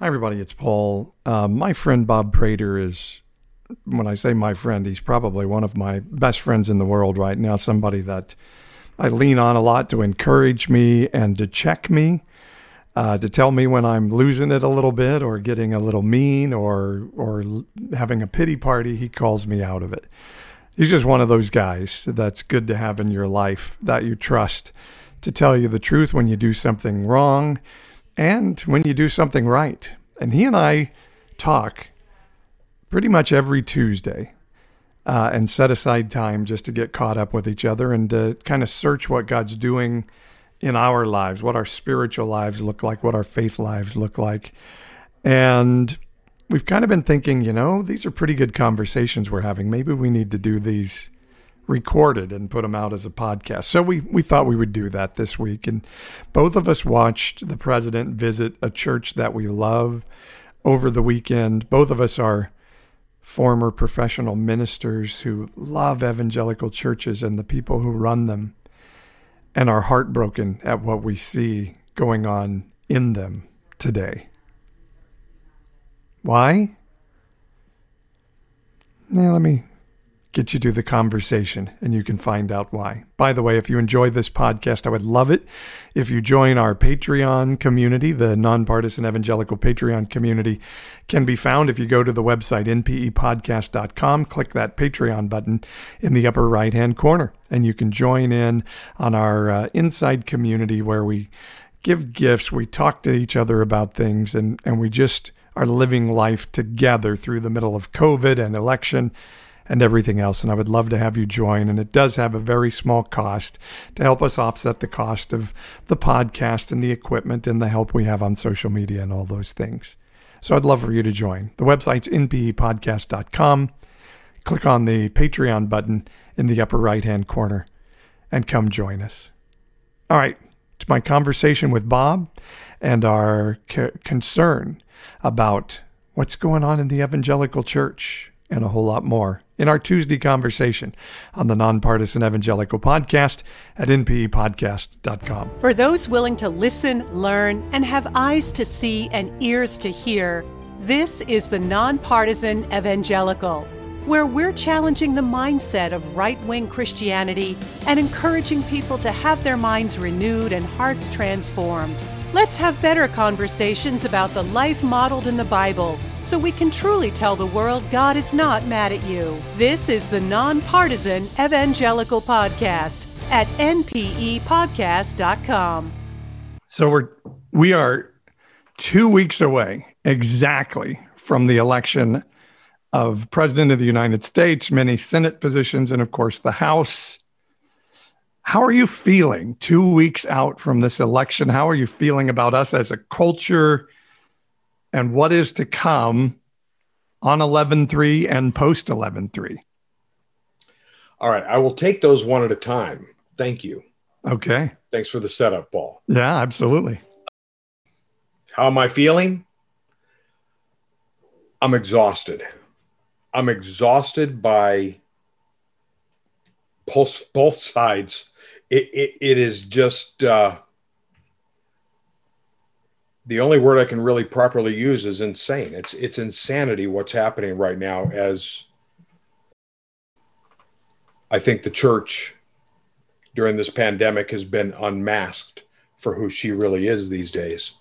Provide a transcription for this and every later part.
Hi, everybody. It's Paul. Uh, my friend Bob Prater is, when I say my friend, he's probably one of my best friends in the world right now. Somebody that I lean on a lot to encourage me and to check me, uh, to tell me when I'm losing it a little bit or getting a little mean or or having a pity party. He calls me out of it. He's just one of those guys that's good to have in your life that you trust to tell you the truth when you do something wrong and when you do something right. And he and I talk pretty much every Tuesday uh, and set aside time just to get caught up with each other and to kind of search what God's doing in our lives, what our spiritual lives look like, what our faith lives look like. And we've kind of been thinking, you know, these are pretty good conversations we're having. Maybe we need to do these recorded and put them out as a podcast. So we, we thought we would do that this week. And both of us watched the president visit a church that we love over the weekend. Both of us are former professional ministers who love evangelical churches and the people who run them and are heartbroken at what we see going on in them today. Why? Now, let me get you to the conversation and you can find out why. By the way, if you enjoy this podcast, I would love it if you join our Patreon community. The nonpartisan evangelical Patreon community can be found if you go to the website npepodcast.com, click that Patreon button in the upper right hand corner, and you can join in on our uh, inside community where we give gifts, we talk to each other about things, and, and we just are living life together through the middle of COVID and election and everything else. And I would love to have you join. And it does have a very small cost to help us offset the cost of the podcast and the equipment and the help we have on social media and all those things. So I'd love for you to join. The website's npepodcast.com. Click on the Patreon button in the upper right hand corner and come join us. All right, it's my conversation with Bob and our c- concern about what's going on in the evangelical church and a whole lot more in our Tuesday conversation on the Nonpartisan Evangelical Podcast at npepodcast.com. For those willing to listen, learn, and have eyes to see and ears to hear, this is the Nonpartisan Evangelical, where we're challenging the mindset of right wing Christianity and encouraging people to have their minds renewed and hearts transformed. Let's have better conversations about the life modeled in the Bible so we can truly tell the world God is not mad at you. This is the Nonpartisan Evangelical Podcast at npepodcast.com. So we're we are 2 weeks away exactly from the election of President of the United States, many Senate positions and of course the House how are you feeling two weeks out from this election? How are you feeling about us as a culture and what is to come on 11.3 and post 11.3? All right. I will take those one at a time. Thank you. Okay. Thanks for the setup, Paul. Yeah, absolutely. How am I feeling? I'm exhausted. I'm exhausted by both, both sides it, it, it is just uh, the only word I can really properly use is insane. It's it's insanity what's happening right now as I think the church during this pandemic has been unmasked for who she really is these days.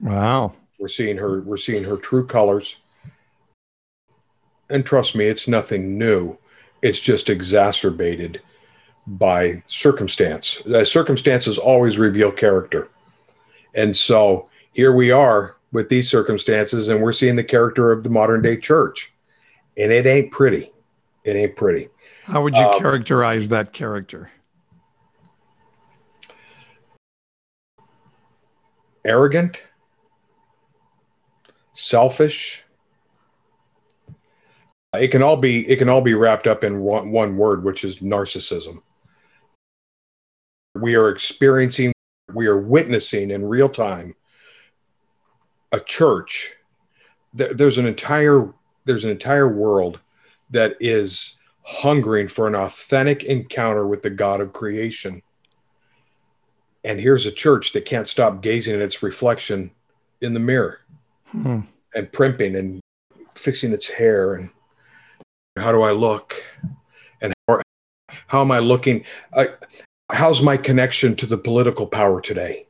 Wow. We're seeing her we're seeing her true colors. And trust me, it's nothing new. It's just exacerbated by circumstance. Uh, circumstances always reveal character. And so here we are with these circumstances, and we're seeing the character of the modern day church. And it ain't pretty. It ain't pretty. How would you um, characterize that character? Arrogant, selfish. It can all be it can all be wrapped up in one, one word, which is narcissism we are experiencing, we are witnessing in real time a church. There's an entire there's an entire world that is hungering for an authentic encounter with the God of creation. And here's a church that can't stop gazing at its reflection in the mirror. hmm. and primping and fixing its hair and how do I look and how, how am I looking? Uh, how's my connection to the political power today?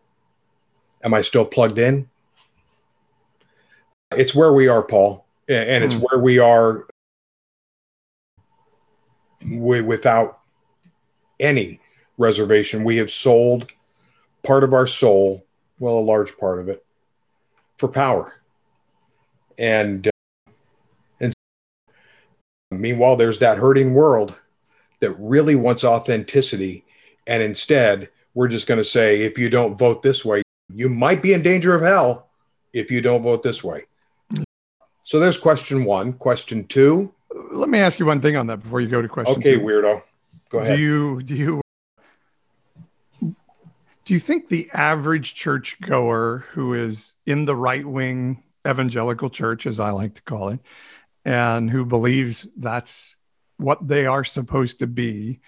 Am I still plugged in? It's where we are, Paul, and it's mm. where we are without any reservation. We have sold part of our soul, well, a large part of it, for power. And meanwhile, there's that hurting world that really wants authenticity, and instead, we're just going to say, if you don't vote this way, you might be in danger of hell if you don't vote this way. So there's question one. Question two. Let me ask you one thing on that before you go to question okay, two. weirdo. Go ahead. Do you do you do you think the average churchgoer who is in the right wing evangelical church, as I like to call it, and who believes that's what they are supposed to be,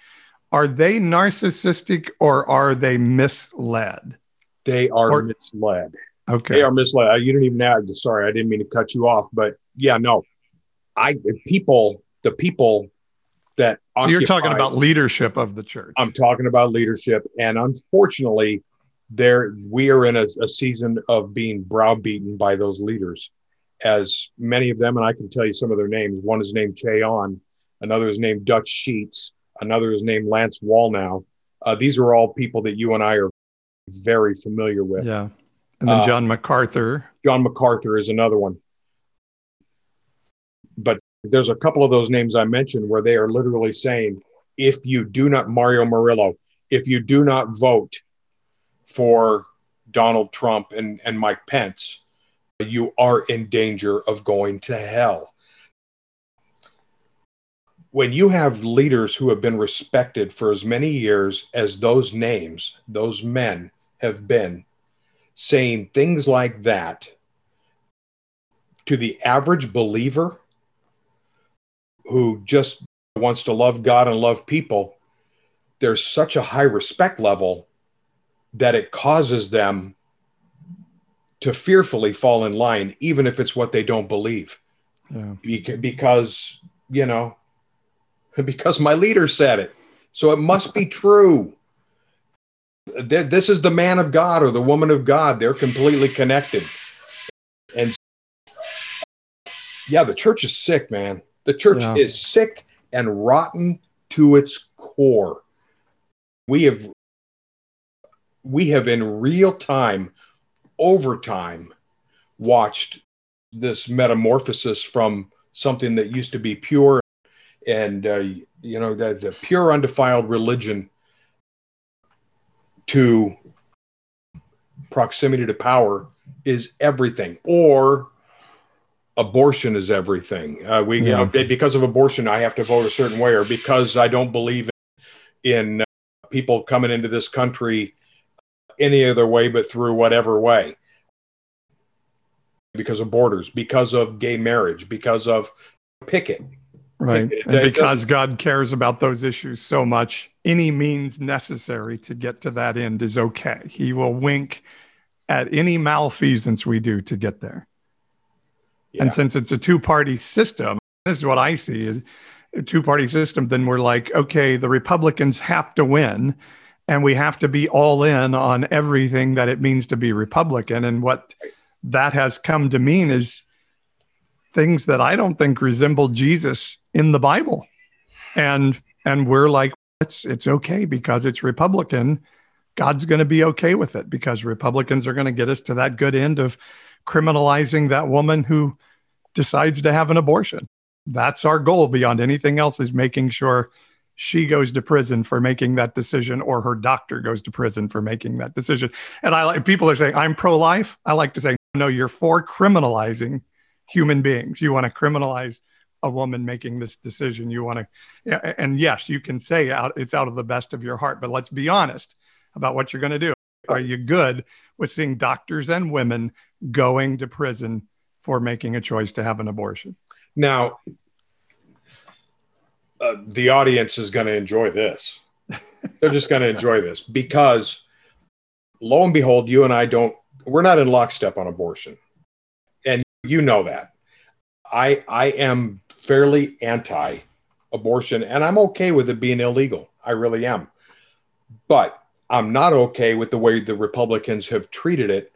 are they narcissistic or are they misled? They are or, misled. Okay. They are misled. You didn't even add. Sorry, I didn't mean to cut you off, but yeah, no. I people, the people that. So occupy, you're talking about leadership of the church. I'm talking about leadership, and unfortunately, there we are in a, a season of being browbeaten by those leaders, as many of them, and I can tell you some of their names. One is named Che Ahn, another is named Dutch Sheets, another is named Lance Wallnau. Uh, these are all people that you and I are very familiar with. Yeah. And then uh, John uh, MacArthur. John MacArthur is another one. But there's a couple of those names I mentioned where they are literally saying, if you do not, Mario Murillo, if you do not vote for Donald Trump and, and Mike Pence, you are in danger of going to hell. When you have leaders who have been respected for as many years as those names, those men have been, saying things like that to the average believer who just wants to love God and love people, there's such a high respect level that it causes them to fearfully fall in line, even if it's what they don't believe. Yeah. Because, you know, because my leader said it. So it must be true this is the man of God or the woman of God. They're completely connected. And yeah, the church is sick, man. The church yeah. is sick and rotten to its core. We have we have in real time, over time, watched this metamorphosis from something that used to be pure and uh, you know the, the pure undefiled religion to proximity to power is everything or abortion is everything uh, we yeah. you know because of abortion i have to vote a certain way or because i don't believe in, uh, people coming into this country any other way but through whatever way because of borders because of gay marriage because of picket Right. And because God cares about those issues so much, any means necessary to get to that end is okay. He will wink at any malfeasance we do to get there. Yeah. And since it's a two party system, this is what I see is a two party system, then we're like, okay, the Republicans have to win and we have to be all in on everything that it means to be Republican. And what that has come to mean is things that I don't think resemble Jesus in the Bible. And and we're like it's it's okay because it's Republican. God's going to be okay with it because Republicans are going to get us to that good end of criminalizing that woman who decides to have an abortion. That's our goal beyond anything else is making sure she goes to prison for making that decision or her doctor goes to prison for making that decision. And I like people are saying I'm pro-life. I like to say no, you're for criminalizing human beings. You want to criminalize a woman making this decision. You want to, and yes, you can say out it's out of the best of your heart, but let's be honest about what you're going to do. Are you good with seeing doctors and women going to prison for making a choice to have an abortion? Now, the audience is going to enjoy this. They're just going to enjoy this because, lo and behold, you and I don't, we're not in lockstep on abortion and You know that. I I am fairly anti abortion and I'm okay with it being illegal. I really am. But I'm not okay with the way the Republicans have treated it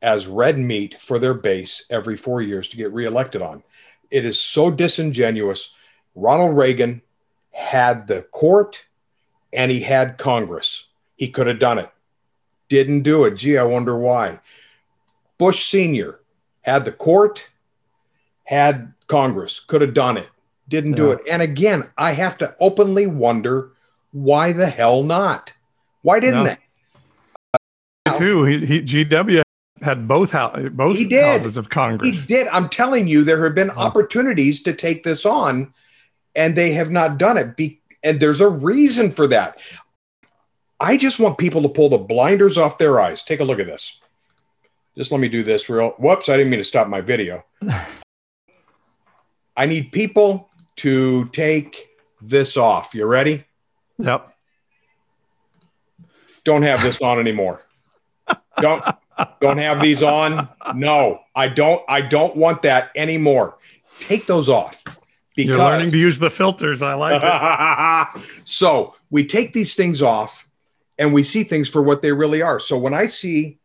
as red meat for their base every 4 years to get reelected on. It is so disingenuous. Ronald Reagan had the court and he had Congress. He could have done it. Didn't do it. Gee, I wonder why. Bush Sr. had the court, had Congress, could have done it. Didn't do it. And again, I have to openly wonder why the hell not? Why didn't No. they? Too, he, he GW had both hou- both houses of Congress. He Congress. did. I'm telling you, there have been opportunities to take this on, and they have not done it. Be- and there's a reason for that. I just want people to pull the blinders off their eyes. Take a look at this. Just let me do this real. Whoops, I didn't mean to stop my video. I need people to take this off. You ready? Yep. Don't have this on anymore. Don't don't have these on. No, I don't. I don't want that anymore. Take those off. You're learning to use the filters. I like it. so we take these things off and we see things for what they really are. So when I see,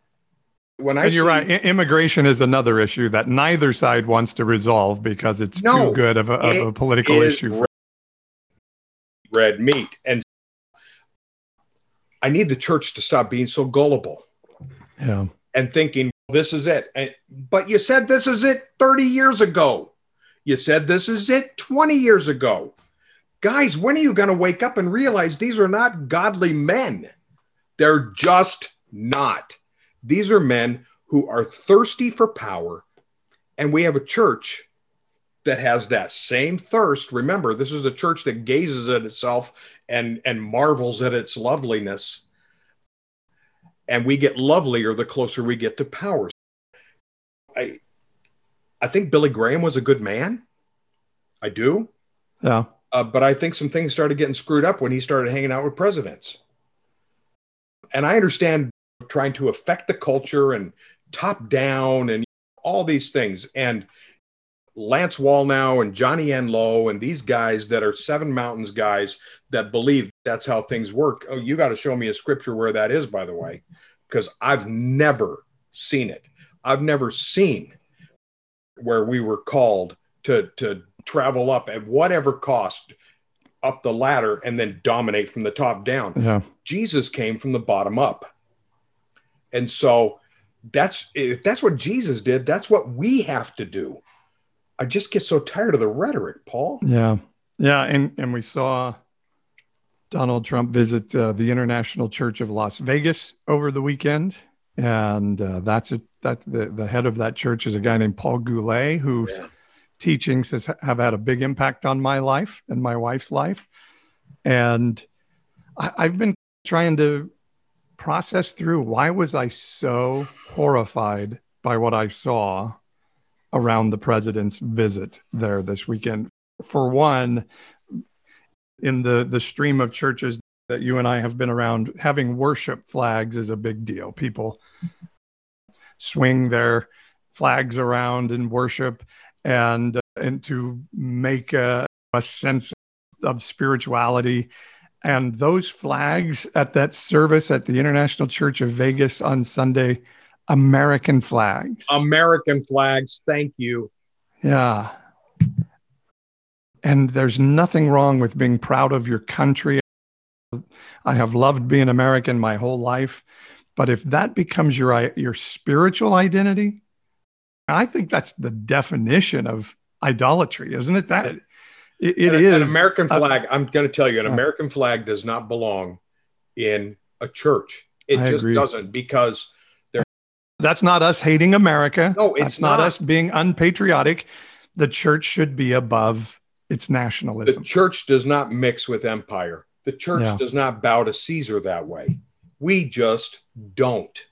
when I And you're see, right. I- Immigration is another issue that neither side wants to resolve because it's No, too good of a, of a political issue. For, red meat. And I need the church to stop being so gullible yeah. and thinking this is it. And, but you said this is it 30 years ago. You said this is it 20 years ago. Guys, when are you going to wake up and realize these are not godly men? They're just not. These are men who are thirsty for power. And we have a church that has that same thirst. Remember, this is a church that gazes at itself and, and marvels at its loveliness. And we get lovelier the closer we get to power. I, I think Billy Graham was a good man. I do. Yeah. Uh, but I think some things started getting screwed up when he started hanging out with presidents. And I understand trying to affect the culture and top down and all these things. And Lance Wallnau and Johnny Enlow and these guys that are Seven Mountains guys that believe that's how things work. Oh, you got to show me a scripture where that is, by the way, because I've never seen it. I've never seen where we were called to to travel up at whatever cost up the ladder and then dominate from the top down. Yeah. Jesus came from the bottom up. And so that's if that's what Jesus did, that's what we have to do. I just get so tired of the rhetoric, Paul. Yeah. Yeah. And, and we saw Donald Trump visit uh, the International Church of Las Vegas over the weekend. And uh, that's a, that the, the head of that church is a guy named Paul Goulet, whose Yeah. teachings has, have had a big impact on my life and my wife's life. And I, I've been trying to process through why was I so horrified by what I saw around the president's visit there this weekend. For one, in the the stream of churches that you and I have been around, having worship flags is a big deal. People swing their flags around in worship and uh, and to make a, a sense of spirituality and those flags at that service at the International Church of Vegas on Sunday American flags. American flags, thank you. Yeah. And there's nothing wrong with being proud of your country. I have loved being American my whole life, but if that becomes your your spiritual identity, I think that's the definition of idolatry, isn't it? That it, it An- is an American uh, flag. I'm going to tell you, an uh, American flag does not belong in a church. It I just agree. doesn't because there. That's not us hating America. No, it's That's not, not. us being unpatriotic. The church should be above its nationalism. the church does not mix with empire. The church Yeah. does not bow to Caesar that way. We just don't.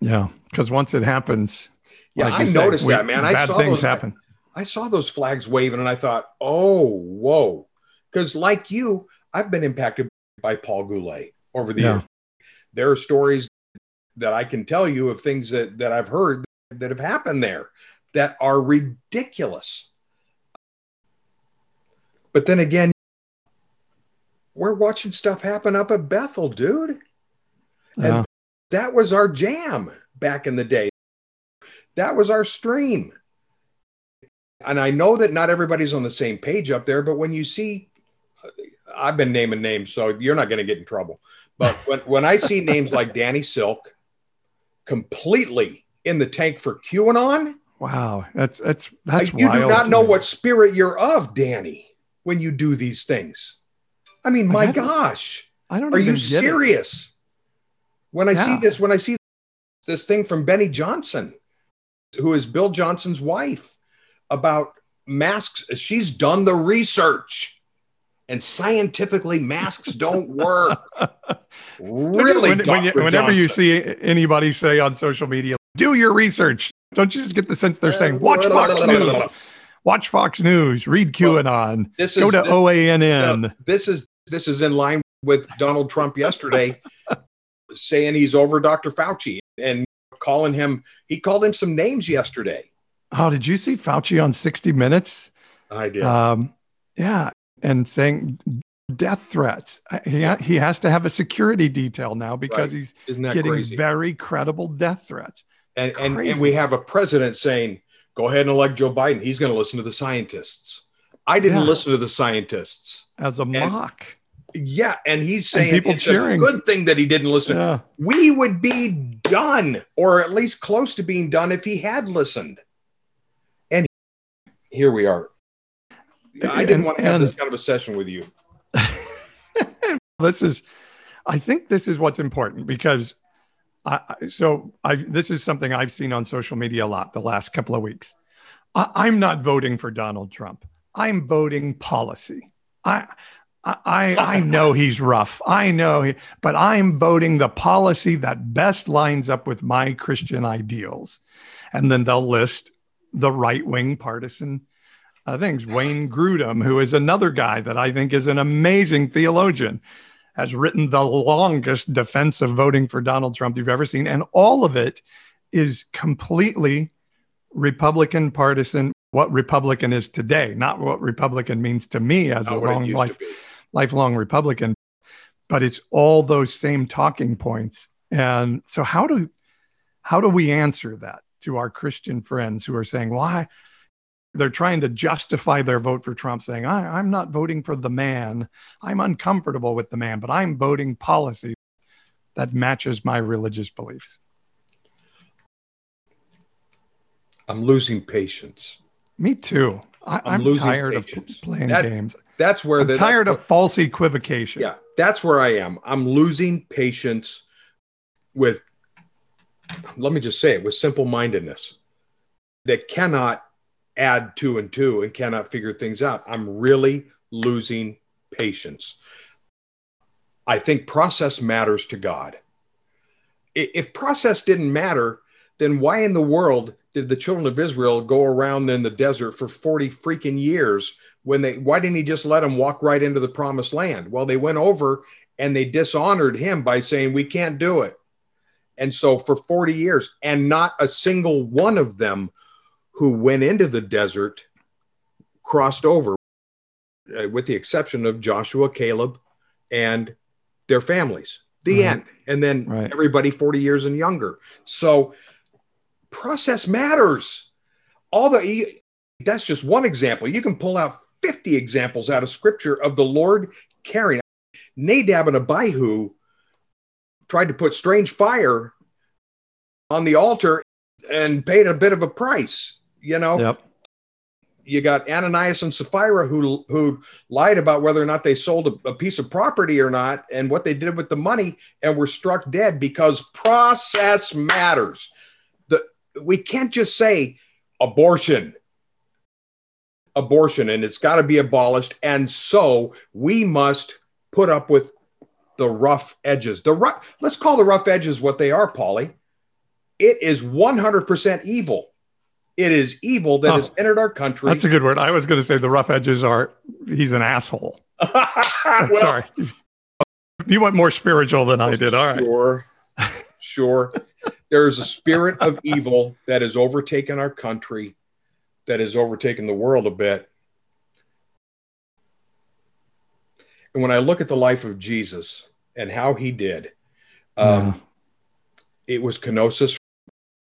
yeah, because once it happens, Yeah, like I noticed we- that, man. I saw things those, happen. I saw those flags waving and I thought, oh, whoa. Because, like you, I've been impacted by Paul Goulet over the Yeah. years. There are stories that I can tell you of things that, that I've heard that have happened there. that are ridiculous. But then again, we're watching stuff happen up at Bethel, dude. And Yeah. that was our jam back in the day. That was our stream. And I know that not everybody's on the same page up there, but when you see, I've been naming names, so you're not going to get in trouble. But when, when I see names like Danny Silk completely in the tank for QAnon, Wow. That's that's that's you do not know me. what spirit you're of, Danny, when you do these things. I mean, my I gosh. I don't Are you get it. serious? When I see this, when I see this thing from Beni Johnson, who is Bill Johnson's wife, about masks, she's done the research, and scientifically, masks don't work. really, When- when you- whenever you see anybody say on social media, do your research. Don't you just get the sense they're saying, watch Fox News, watch Fox News, read QAnon, this go to OANN. this is this is in line with Donald Trump yesterday saying he's over Dr. Fauci and calling him he called him some names yesterday. Oh, did you see Fauci on 60 Minutes? I did. Um, yeah, and saying death threats. He, he has to have a security detail now because Right. he's getting crazy? very credible death threats. and, and and we have a president saying, "Go ahead and elect Joe Biden. He's going to listen to the scientists." I didn't Yeah. listen to the scientists. As a mock. Yeah, and he's saying people it's cheering. a good thing that he didn't listen. Yeah. We would be done, or at least close to being done, if he had listened. And here we are. I didn't And- want to have and- this kind of a session with you. this is i think this is what's important because I, I- so I, this is something i've seen on social media a lot the last couple of weeks I, i'm not voting for donald trump i'm voting policy i I, I know he's rough. I know, he, but I'm voting the policy that best lines up with my Christian ideals. And then they'll list the right wing partisan uh, things. Wayne Grudem, who is another guy that I think is an amazing theologian, has written the longest defense of voting for Donald Trump you've ever seen. And all of it is completely Republican partisan, what Republican is today, not what Republican means to me as Not a long life. Lifelong Republican. But it's all those same talking points. And so how do how do we answer that to our Christian friends who are saying, why? They're trying to justify their vote for Trump, saying, I, I'm not voting for the man. I'm uncomfortable with the man, but I'm voting policy that matches my religious beliefs. I'm losing patience. Me too. I, losing tired of playing That- games. That's where I'm the tired that's of false equivocation. Yeah, that's where I am. I'm losing patience with, let me just say it, with simple mindedness that cannot add two and two and cannot figure things out. I'm really losing patience. I think process matters to God. If process didn't matter, then why in the world did the children of Israel go around in the desert for 40 freaking years when they why didn't he just let them walk right into the promised land? Well, they went over and they dishonored him by saying we can't do it. And so for 40 years and not a single one of them who went into the desert crossed over uh, with the exception of Joshua, Caleb and their families. The Right. end. And then Right. everybody 40 years and younger. So process matters. All the that's just one example. You can pull out 50 examples out of scripture of the Lord carrying. Nadab and Abihu tried to put strange fire on the altar and paid a bit of a price. You know, Yep. you got Ananias and Sapphira who who lied about whether or not they sold a, a piece of property or not and what they did with the money and were struck dead because process matters. We can't just say abortion abortion and it's got to be abolished and so we must put up with the rough edges. The rough let's call the rough edges what they are, Polly. It is 100% evil. It is evil that has entered our country. That's a good word. I was going to say the rough edges are he's an asshole. Well, Sorry. You went more spiritual than I did. All right. Sure. Sure. There is a spirit of evil that has overtaken our country. that has overtaken the world a bit. And when I look at the life of Jesus and how he did, um, Yeah. it was kenosis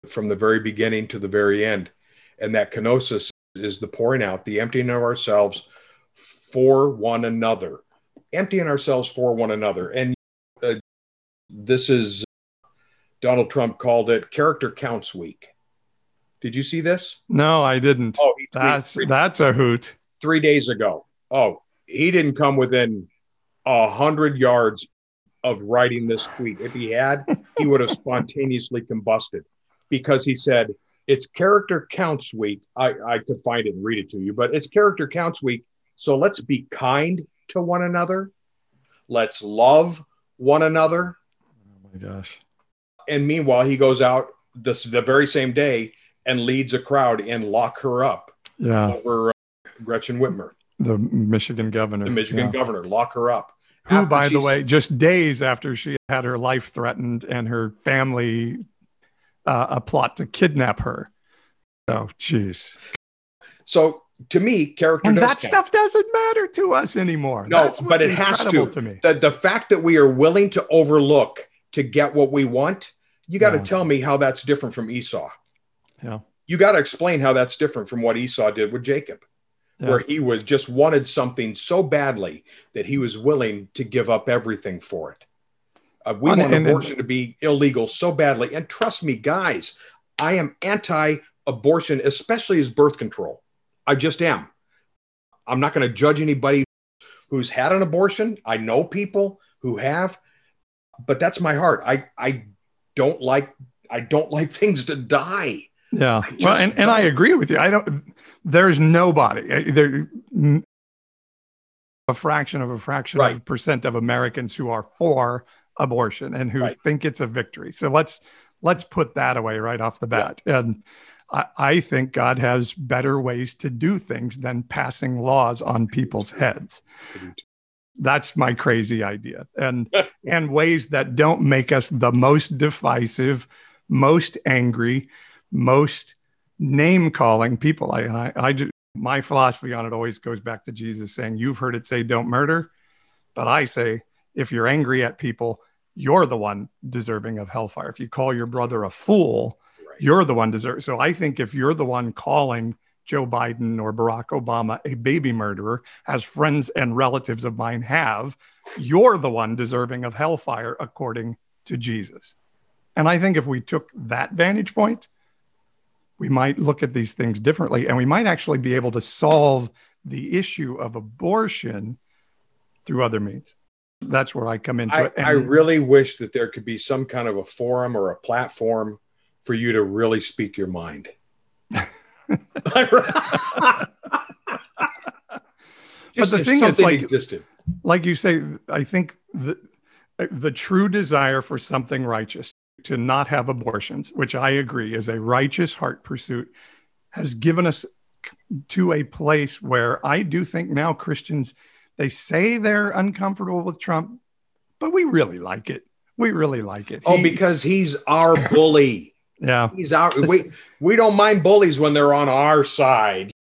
from the very beginning to the very end. And that kenosis is the pouring out, the emptying of ourselves for one another, emptying ourselves for one another. And uh, this is Donald Trump called it Character Counts Week. Did you see this? No, I didn't. Oh, he that's three, that's a hoot. three days ago. Oh, he didn't come within a hundred yards of writing this tweet. If he had, he would have spontaneously combusted because he said it's character counts week. I, I could find it and read it to you, but it's character counts week. So let's be kind to one another. Let's love one another. Oh my gosh. And meanwhile, he goes out this the very same day and leads a crowd and lock her up Yeah. over uh, Gretchen Whitmer, The Michigan governor. the Michigan Yeah. governor, lock her up. Who, After by the way, just days after she had her life threatened and her family uh, a plot to kidnap her. Oh, jeez. So to me, character And that count. stuff doesn't matter to us anymore. No, but it has to. to me. The, the fact that we are willing to overlook to get what we want, you got to Yeah. tell me how that's different from Esau. Yeah. You got to explain how that's different from what Esau did with Jacob, Yeah. where he was just wanted something so badly that he was willing to give up everything for it. Uh, we And- want and- abortion to be illegal so badly. And trust me, guys, I am anti abortion, especially as birth control. I just am. I'm not going to judge anybody who's had an abortion. I know people who have, but that's my heart. I, I don't like I don't like things to die. Yeah. Just Well, and, and I agree with you. I don't, there's nobody, uh, there, a fraction of a fraction of a percent of Americans who are for abortion and who Right. think it's a victory. So let's, let's put that away right off the bat. And I, I think God has better ways to do things than passing laws on people's heads. That's my crazy idea. And and ways that don't make us the most divisive, most angry, most name calling people. I, I, I do, my philosophy on it always goes back to Jesus saying, You've heard it say, don't murder. But I say, if you're angry at people, you're the one deserving of hellfire. If you call your brother a fool, Right. you're the one deserve. So I think if you're the one calling Joe Biden or Barack Obama a baby murderer, as friends and relatives of mine have, you're the one deserving of hellfire according to Jesus. And I think if we took that vantage point, we might look at these things differently and we might actually be able to solve the issue of abortion through other means. That's where I come into I, it. And I really wish that there could be some kind of a forum or a platform for you to really speak your mind. Just the thing is, like- existed. like you say, I think the the true desire for something righteous to not have abortions, which I agree is a righteous heart pursuit, has given us to a place where I do think now Christians they say they're uncomfortable with Trump, but we really like it. We really like it. Oh, He- because he's our bully. Yeah, He's our we we don't mind bullies when they're on our side.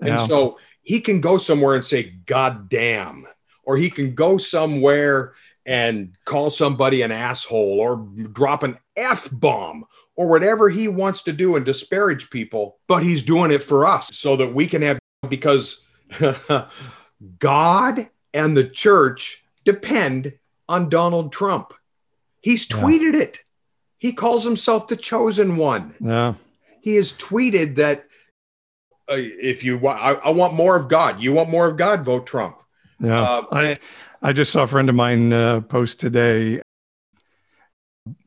And yeah. so he can go somewhere and say, God damn. Or he can go somewhere and call somebody an asshole or drop an F bomb or whatever he wants to do and disparage people. But he's doing it for us so that we can have, because God and the church depend on Donald Trump. He's Yeah. tweeted it. He calls himself the chosen one yeah. he has tweeted that uh, if you want, I, I want more of God. You want more of God? Vote Trump. Yeah, Uh, I I just saw a friend of mine uh, post today.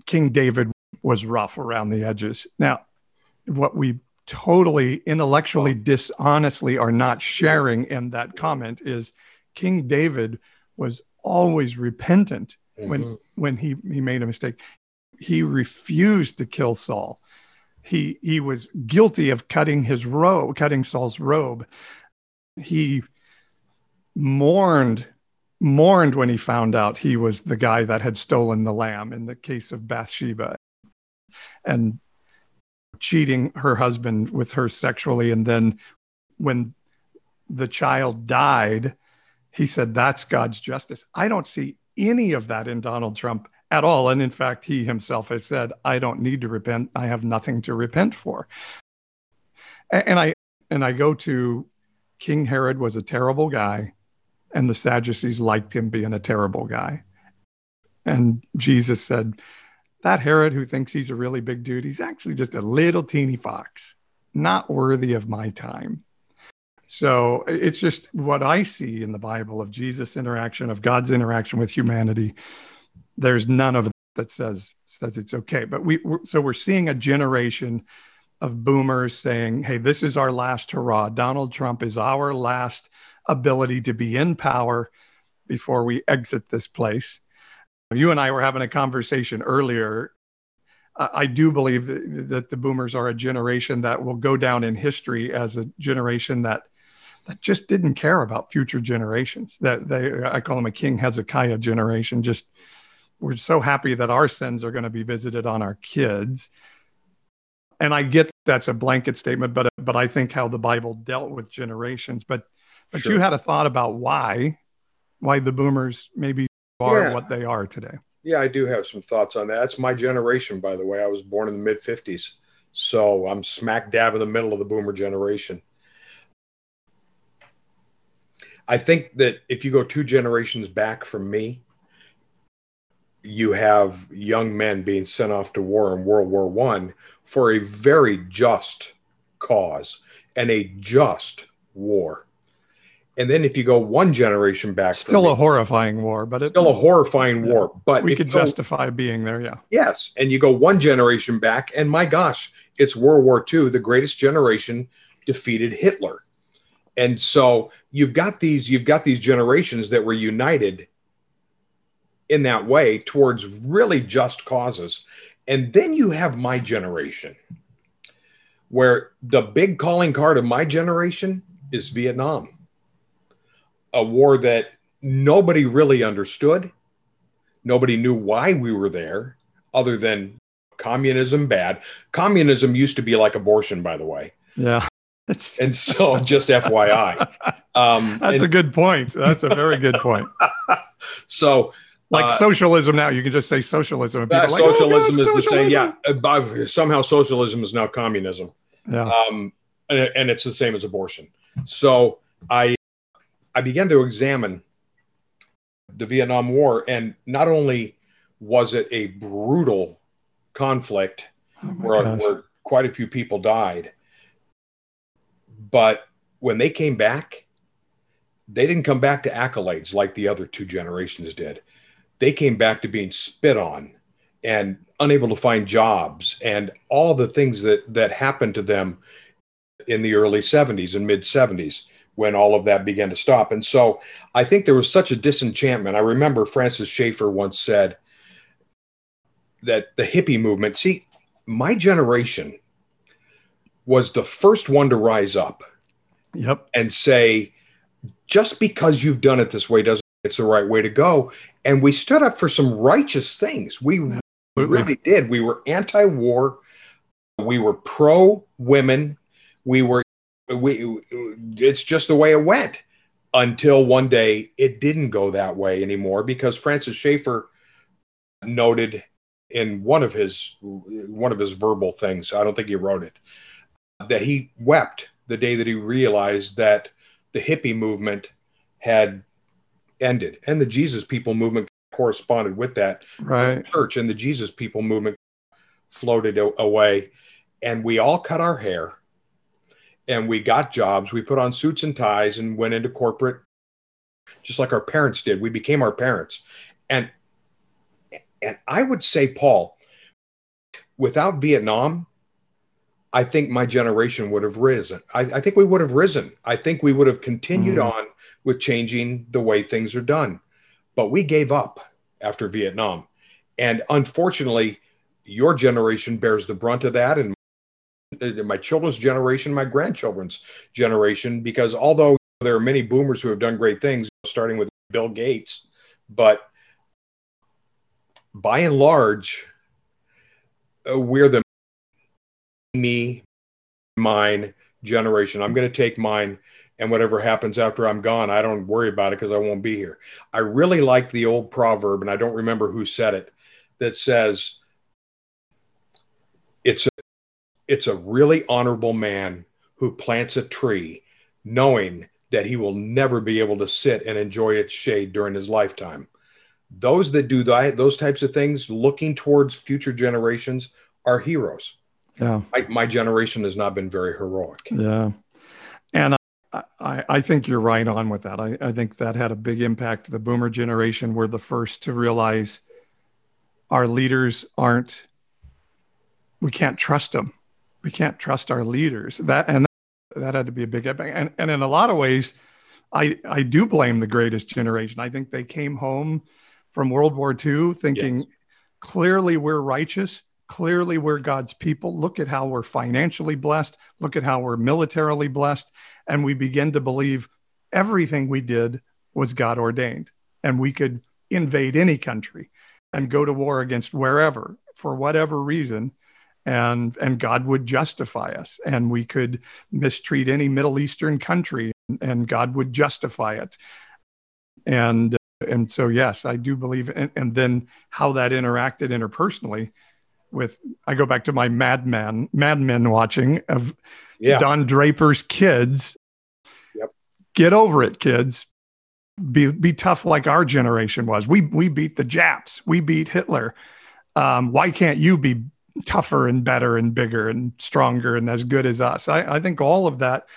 King David was rough around the edges. Now, what we totally intellectually dishonestly are not sharing in that comment is King David was always repentant when Mhm. when he he made a mistake. He refused to kill Saul. He he was guilty of cutting his robe, cutting Saul's robe. He mourned mourned when he found out he was the guy that had stolen the lamb in the case of Bathsheba. And cheating her husband with her sexually. And then when the child died, he said, That's God's justice. I don't see any of that in Donald Trump at all. And in fact, he himself has said, I don't need to repent. I have nothing to repent for. And I and I go to King Herod was a terrible guy, and the Sadducees liked him being a terrible guy. And Jesus said, That Herod who thinks he's a really big dude, he's actually just a little teeny fox, not worthy of my time. So it's just what I see in the Bible of Jesus' interaction, of God's interaction with humanity. There's none of that says says it's okay. But we so we're seeing a generation of boomers saying, "Hey, this is our last hurrah. Donald Trump is our last ability to be in power before we exit this place." You and I were having a conversation earlier. I do believe that the boomers are a generation that will go down in history as a generation that that just didn't care about future generations. That they, I call them a King Hezekiah generation. Just we're so happy that our sins are going to be visited on our kids. And I get that's a blanket statement, but but I think how the Bible dealt with generations. But but sure. you had a thought about why why the boomers maybe are yeah. what they are today. Yeah, I do have some thoughts on that. That's my generation, by the way. I was born in the mid 50s. So I'm smack dab in the middle of the boomer generation. I think that if you go two generations back from me, you have young men being sent off to war in World War One for a very just cause and a just war. And then if you go one generation back, still a horrifying war, but it, still a horrifying yeah, war. But we could go, justify being there, yeah. Yes, and you go one generation back, and my gosh, it's World War II. The greatest generation defeated Hitler and so you've got these you've got these generations that were united in that way towards really just causes and then you have my generation where the big calling card of my generation is vietnam a war that nobody really understood nobody knew why we were there other than communism bad communism used to be like abortion by the way yeah and so just FYI. Um, That's and, a good point. That's a very good point. so like uh, socialism now, you can just say socialism. And people socialism like, oh, God, is socialism. the same. Yeah. Uh, somehow socialism is now communism. Yeah. Um, and, and it's the same as abortion. So I, I began to examine the Vietnam War, and not only was it a brutal conflict oh where, where quite a few people died, but when they came back, they didn't come back to accolades like the other two generations did. They came back to being spit on and unable to find jobs and all the things that that happened to them in the early 70s and mid 70s when all of that began to stop. And so I think there was such a disenchantment. I remember Francis Schaeffer once said that the hippie movement, see, my generation was the first one to rise up yep. and say, just because you've done it this way doesn't it's the right way to go. And we stood up for some righteous things. We Absolutely. really did. We were anti war, we were pro women, we were, we, it's just the way it went until one day it didn't go that way anymore because Francis Schaeffer noted in one of his one of his verbal things i don't think he wrote it that he wept the day that he realized that the hippie movement had ended. And the Jesus people movement corresponded with that. Right. Church and the Jesus people movement floated away. And we all cut our hair. And we got jobs. We put on suits and ties and went into corporate just like our parents did. We became our parents. And and I would say Paul without Vietnam I think my generation would have risen. I, I, think we would have risen. I think we would have continued mm. on with changing the way things are done. But we gave up after Vietnam. And unfortunately, your generation bears the brunt of that. And my children's generation, my grandchildren's generation, because although there are many boomers who have done great things, starting with Bill Gates, but by and large, uh, we're the me, mine generation. I'm going to take mine, and whatever happens after I'm gone, I don't worry about it because I won't be here. I really like the old proverb, and I don't remember who said it, that says, "It's a, it's a really honorable man who plants a tree, knowing that he will never be able to sit and enjoy its shade during his lifetime." Those that do that, those types of things, looking towards future generations, are heroes. Yeah. I, my generation has not been very heroic. Yeah. And I, I, think you're right on with that. I, I think that had a big impact. The boomer generation were the first to realize our leaders aren't, we can't trust them. We can't trust our leaders. That, and that, that had to be a big impact. And, and in a lot of ways, I, I do blame the greatest generation. I think they came home from World War II thinking yes. clearly we're righteous Clearly, we're God's people. Look at how we're financially blessed. Look at how we're militarily blessed. And we begin to believe everything we did was God ordained. And we could invade any country and go to war against wherever for whatever reason. And, and God would justify us. And we could mistreat any Middle Eastern country and God would justify it. And and so yes i do believe and, and, then how that interacted interpersonally with I go back to my Mad Men Mad Men watching of yeah. Don Draper's kids. Yep. Get over it, kids. Be be tough like our generation was. We we beat the Japs. We beat Hitler. Um, why can't you be tougher and better and bigger and stronger and as good as us? I, I think all of that.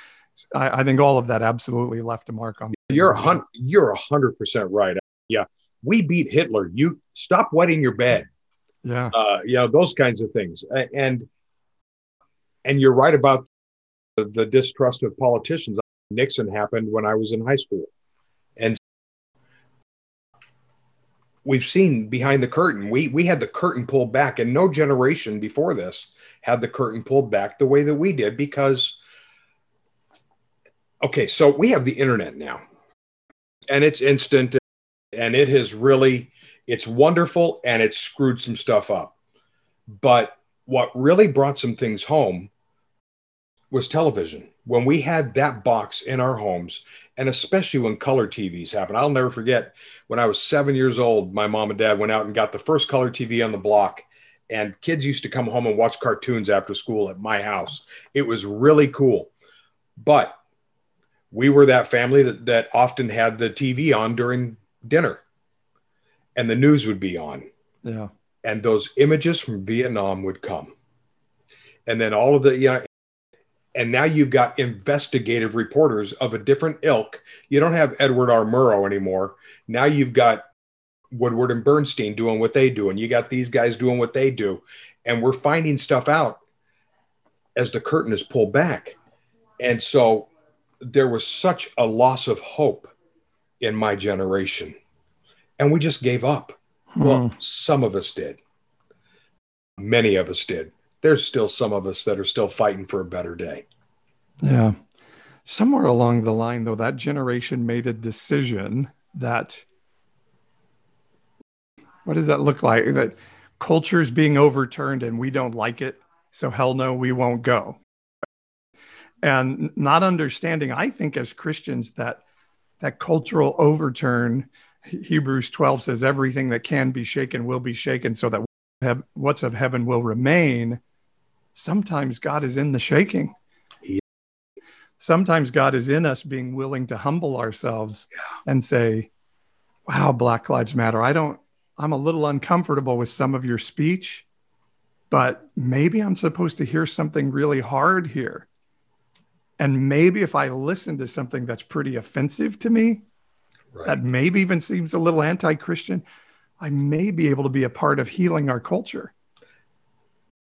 I, I think all of that absolutely left a mark on. You're a hundred. You're a hundred percent right. Yeah, we beat Hitler. You stop wetting your bed yeah. Uh, you know those kinds of things. And and you're right about the, the distrust of politicians. Nixon happened when i was in high school. And we've seen behind the curtain we we had the curtain pulled back and no generation before this had the curtain pulled back the way that we did because okay so we have the internet now. And it's instant and it has really it's wonderful and it screwed some stuff up. But what really brought some things home was television. When we had that box in our homes, and especially when color TVs happened, I'll never forget when I was seven years old, my mom and dad went out and got the first color TV on the block. And kids used to come home and watch cartoons after school at my house. It was really cool. But we were that family that, that often had the TV on during dinner and the news would be on. Yeah. And those images from Vietnam would come. And then all of the, you know, and now you've got investigative reporters of a different ilk. You don't have Edward R. Murrow anymore. Now you've got Woodward and Bernstein doing what they do, and you got these guys doing what they do. And we're finding stuff out as the curtain is pulled back. And so there was such a loss of hope in my generation and we just gave up. Hmm. Well, some of us did. Many of us did. There's still some of us that are still fighting for a better day. Yeah. Somewhere along the line, though, that generation made a decision that what does that look like? That culture's being overturned and we don't like it. So, hell no, we won't go. And not understanding, I think, as Christians, that that cultural overturn Hebrews 12 says, everything that can be shaken will be shaken so that what's of heaven will remain. Sometimes God is in the shaking. Sometimes God is in us being willing to humble ourselves and say, wow, Black Lives Matter. I don't, I'm a little uncomfortable with some of your speech, but maybe I'm supposed to hear something really hard here. And maybe if I listen to something that's pretty offensive to me, right. that maybe even seems a little anti Christian, I may be able to be a part of healing our culture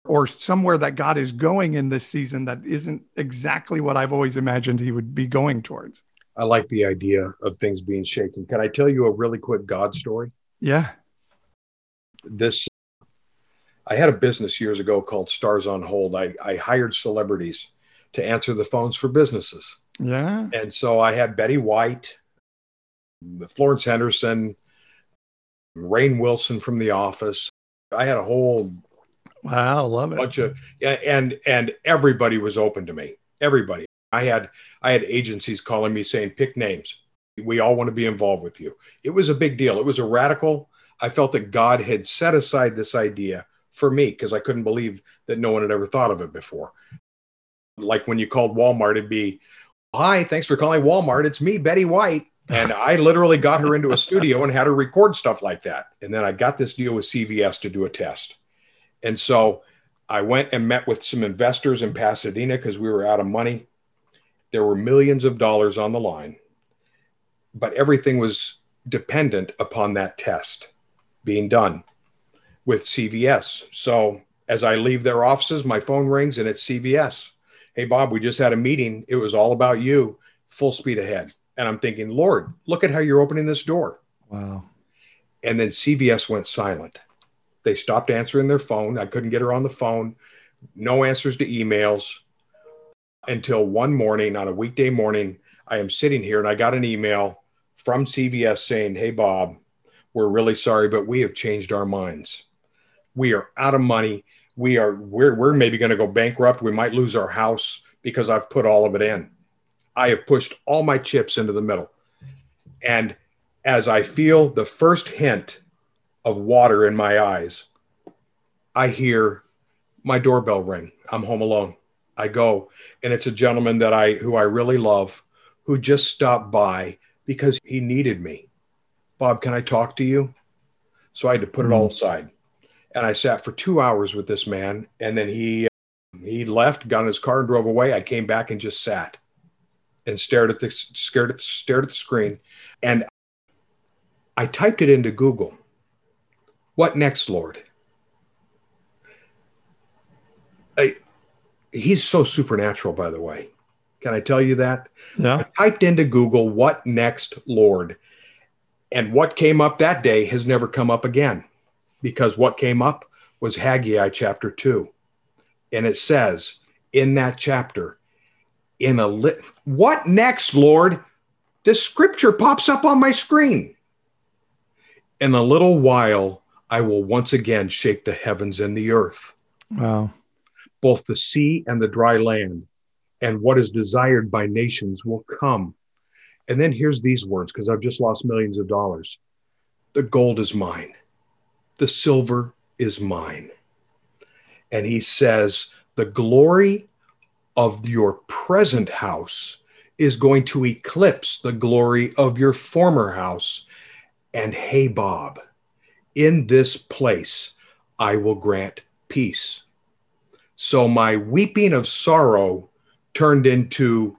or somewhere that God is going in this season that isn't exactly what I've always imagined he would be going towards. I like the idea of things being shaken. Can I tell you a really quick God story? Yeah. This, I had a business years ago called Stars on Hold. I, I hired celebrities to answer the phones for businesses. Yeah. And so I had Betty White, Florence Henderson, Rainn Wilson from The Office. I had a whole Wow, love it. bunch of yeah, and and everybody was open to me. Everybody. I had I had agencies calling me saying, pick names. We all want to be involved with you. It was a big deal. It was a radical. I felt that God had set aside this idea for me because I couldn't believe that no one had ever thought of it before. Like when you called Walmart, it'd be, Hi, thanks for calling Walmart. It's me, Betty White. And I literally got her into a studio and had her record stuff like that. And then I got this deal with CVS to do a test. And so I went and met with some investors in Pasadena because we were out of money. There were millions of dollars on the line, but everything was dependent upon that test being done with CVS. So as I leave their offices, my phone rings and it's CVS. Hey, Bob, we just had a meeting. It was all about you, full speed ahead. And I'm thinking, Lord, look at how you're opening this door. Wow. And then CVS went silent. They stopped answering their phone. I couldn't get her on the phone. No answers to emails until one morning on a weekday morning. I am sitting here and I got an email from CVS saying, Hey, Bob, we're really sorry, but we have changed our minds. We are out of money. We are, we're, we're maybe going to go bankrupt. We might lose our house because I've put all of it in. I have pushed all my chips into the middle. And as I feel the first hint of water in my eyes, I hear my doorbell ring. I'm home alone. I go, and it's a gentleman that I who I really love, who just stopped by because he needed me. Bob, can I talk to you? So I had to put it all mm. aside, and I sat for two hours with this man, and then he he left, got in his car, and drove away. I came back and just sat and stared at the stared at stared at the screen, and I typed it into Google. What next, Lord? I, he's so supernatural, by the way. Can I tell you that? Yeah. I typed into Google, what next, Lord? And what came up that day has never come up again because what came up was Haggai chapter 2. And it says in that chapter, in a lit, what next, Lord? The scripture pops up on my screen. In a little while, I will once again shake the heavens and the earth Wow. both the sea and the dry land, and what is desired by nations will come. And then here's these words because I've just lost millions of dollars. The gold is mine, the silver is mine. And he says, the glory of your present house is going to eclipse the glory of your former house. And hey, Bob, in this place I will grant peace. So my weeping of sorrow turned into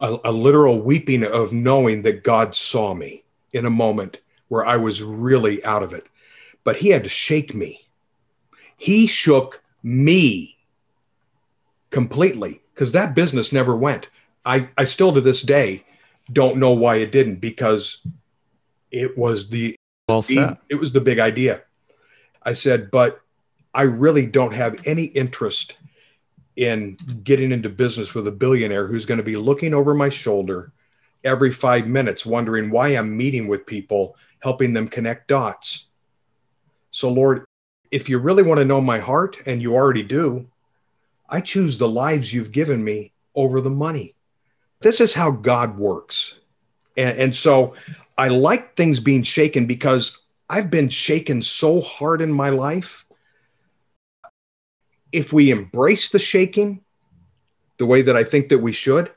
a, a, literal weeping of knowing that God saw me in a moment where I was really out of it. But He had to shake me. He shook me completely because that business never went. I, I still to this day don't know why it didn't because it was the Well said. it was the big idea. I said, but I really don't have any interest in getting into business with a billionaire who's going to be looking over my shoulder every five minutes, wondering why I'm meeting with people, helping them connect dots. So, Lord, if you really want to know my heart, and you already do, I choose the lives you've given me over the money. This is how God works. And, and so I like things being shaken because I've been shaken so hard in my life. If we embrace the shaking the way that I think that we should,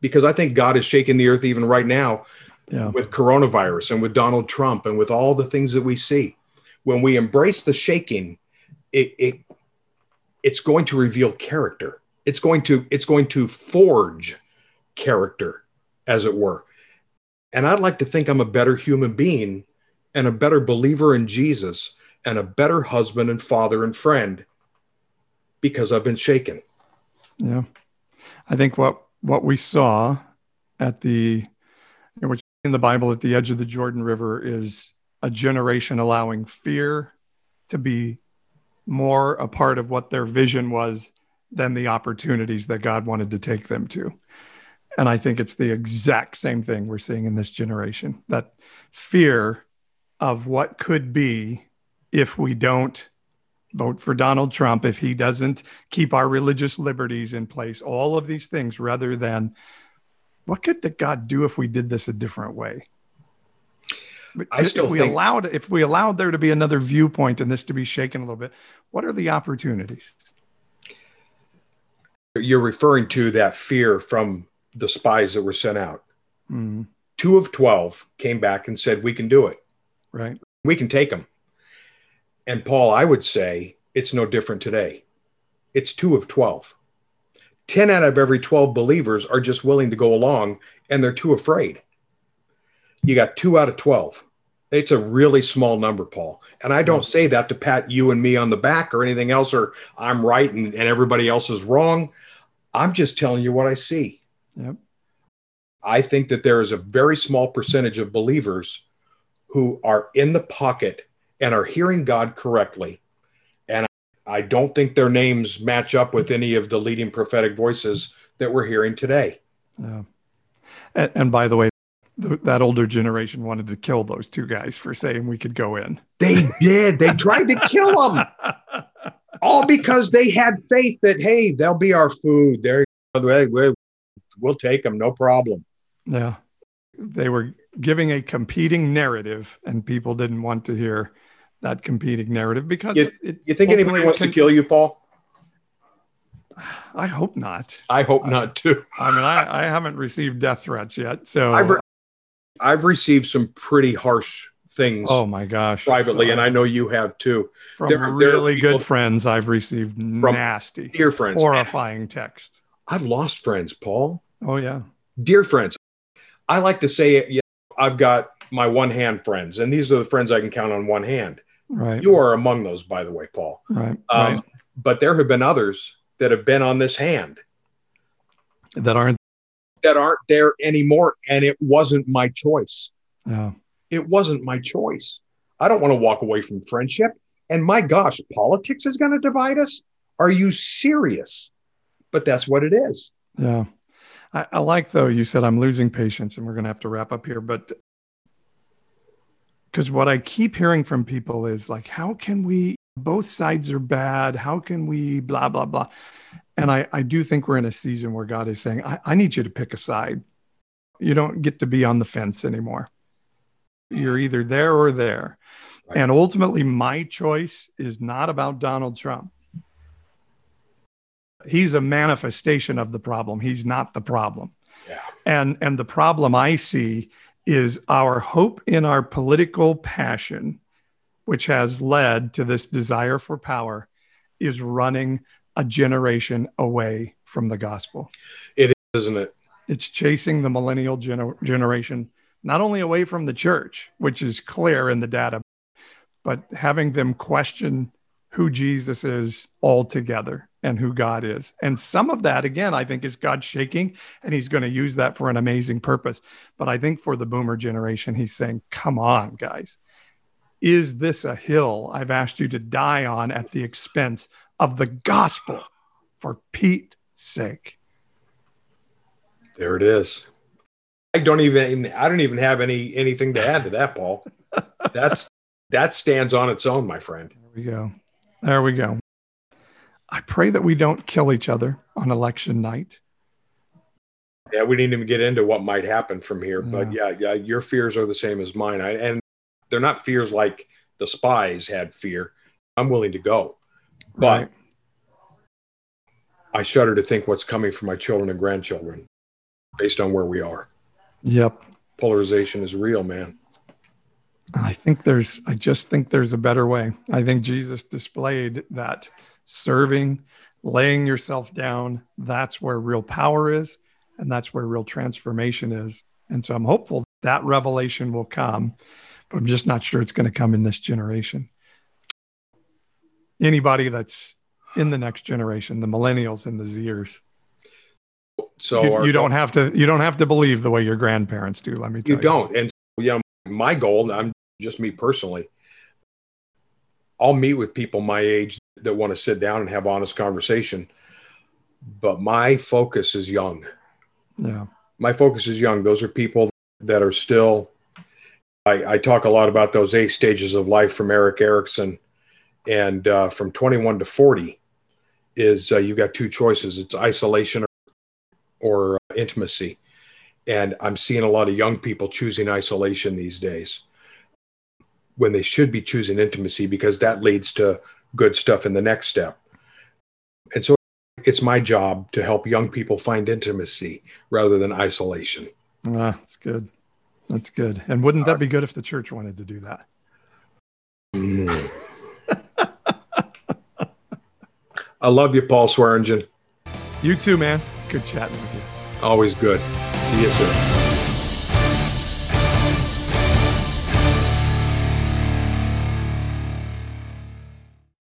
because I think God is shaking the earth even right now Yeah. with coronavirus and with Donald Trump and with all the things that we see. When we embrace the shaking, it, it it's going to reveal character. It's going to it's going to forge character, as it were. And I'd like to think I'm a better human being and a better believer in Jesus and a better husband and father and friend because I've been shaken. Yeah. I think what what we saw at the which in the Bible at the edge of the Jordan River is a generation allowing fear to be more a part of what their vision was than the opportunities that God wanted to take them to. And I think it's the exact same thing we're seeing in this generation that fear of what could be if we don't vote for Donald Trump if he doesn't keep our religious liberties in place, all of these things, rather than what could God do if we did this a different way? I still if we think- allowed if we allowed there to be another viewpoint and this to be shaken a little bit, what are the opportunities? You're referring to that fear from the spies that were sent out. Mm, Two of 12 came back and said, We can do it. right. We can take them. And Paul, I would say it's no different today. It's two of 12. 10 out of every 12 believers are just willing to go along and they're too afraid. You got two out of 12. It's a really small number, Paul. And I don't say that to pat you and me on the back or anything else, or I'm right and, and everybody else is wrong. I'm just telling you what I see. Yep. I think that there is a very small percentage of believers who are in the pocket and are hearing God correctly. And I don't think their names match up with any of the leading prophetic voices that we're hearing today. Yeah. And, and by the way, th- that older generation wanted to kill those two guys for saying we could go in. They did. They tried to kill them, all because they had faith that, hey, they'll be our food. They're, we'll take them, no problem. Yeah. They were giving a competing narrative, and people didn't want to hear that competing narrative because You- it, You think anybody wants to kill you, Paul? I hope not. I hope not, too. I mean, I, I haven't received death threats yet. So, I've, I've received some pretty harsh things oh my gosh. privately, and I know you have too. from there- there really people- good friends, I've received nasty, Dear friends, horrifying text. I've lost friends, Paul. Oh, yeah. Dear friends, I like to say, it. yeah, I've got my one hand friends, and these are the friends I can count on one hand. Right. You are among those, by the way, Paul. right. Um, right. But there have been others that have been on this hand That aren't. That aren't there anymore, and it wasn't my choice. Yeah. It wasn't my choice. I don't want to walk away from friendship. And my gosh, politics is going to divide us? Are you serious? But that's what it is. Yeah. I, I like though you said I'm losing patience and we're gonna have to wrap up here, but because what I keep hearing from people is like, how can we both sides are bad? How can we blah blah blah? And I, I do think we're in a season where God is saying, I, I need you to pick a side. You don't get to be on the fence anymore. You're either there or there. Right. And ultimately, my choice is not about Donald Trump. He's a manifestation of the problem. He's not the problem. Yeah. And and the problem I see is our hope in our political passion, which has led to this desire for power, is running a generation away from the gospel. Isn't it? It's chasing the millennial gener- generation not only away from the church, which is clear in the data, but having them question who Jesus is altogether and who God is. And some of that, again, I think is God shaking, and he's going to use that for an amazing purpose. But I think for the boomer generation, he's saying, come on, guys. Is this a hill I've asked you to die on at the expense of the gospel for Pete's sake? There it is. I don't even I don't even have any anything to add to that, Paul. That's that stands on its own, my friend. There we go. There we go. I pray that we don't kill each other on election night. Yeah, we didn't even get into what might happen from here, but yeah, yeah, your fears are the same as mine. I, and they're not fears like the spies had fear. I'm willing to go, but Right. I shudder to think what's coming for my children and grandchildren based on where we are. Yep. Polarization is real, man. I think there's, I just think there's a better way. I think Jesus displayed that serving, laying yourself down, that's where real power is. And that's where real transformation is. And so I'm hopeful that revelation will come, but I'm just not sure it's going to come in this generation. Anybody that's in the next generation, the millennials and the Zers, So you, our- you don't have to you don't have to believe the way your grandparents do. Let me tell you you. don't. And you know, my goal, I'm just me personally. I'll meet with people my age that want to sit down and have honest conversation. But my focus is young. Yeah. My focus is young. Those are people that are still I, I talk a lot about those eight stages of life from Erik Erikson. and uh, from 21 to 40 is uh, you got two choices. It's isolation or, or uh, intimacy. And i'm seeing a lot of young people choosing isolation these days when they should be choosing intimacy because that leads to good stuff in the next step. And so it's my job to help young people find intimacy rather than isolation. Ah, that's good that's good and wouldn't that be good if the church wanted to do that mm. I love you, Paul Swearingen. You too, man. Good chatting with you. Always good. See you soon.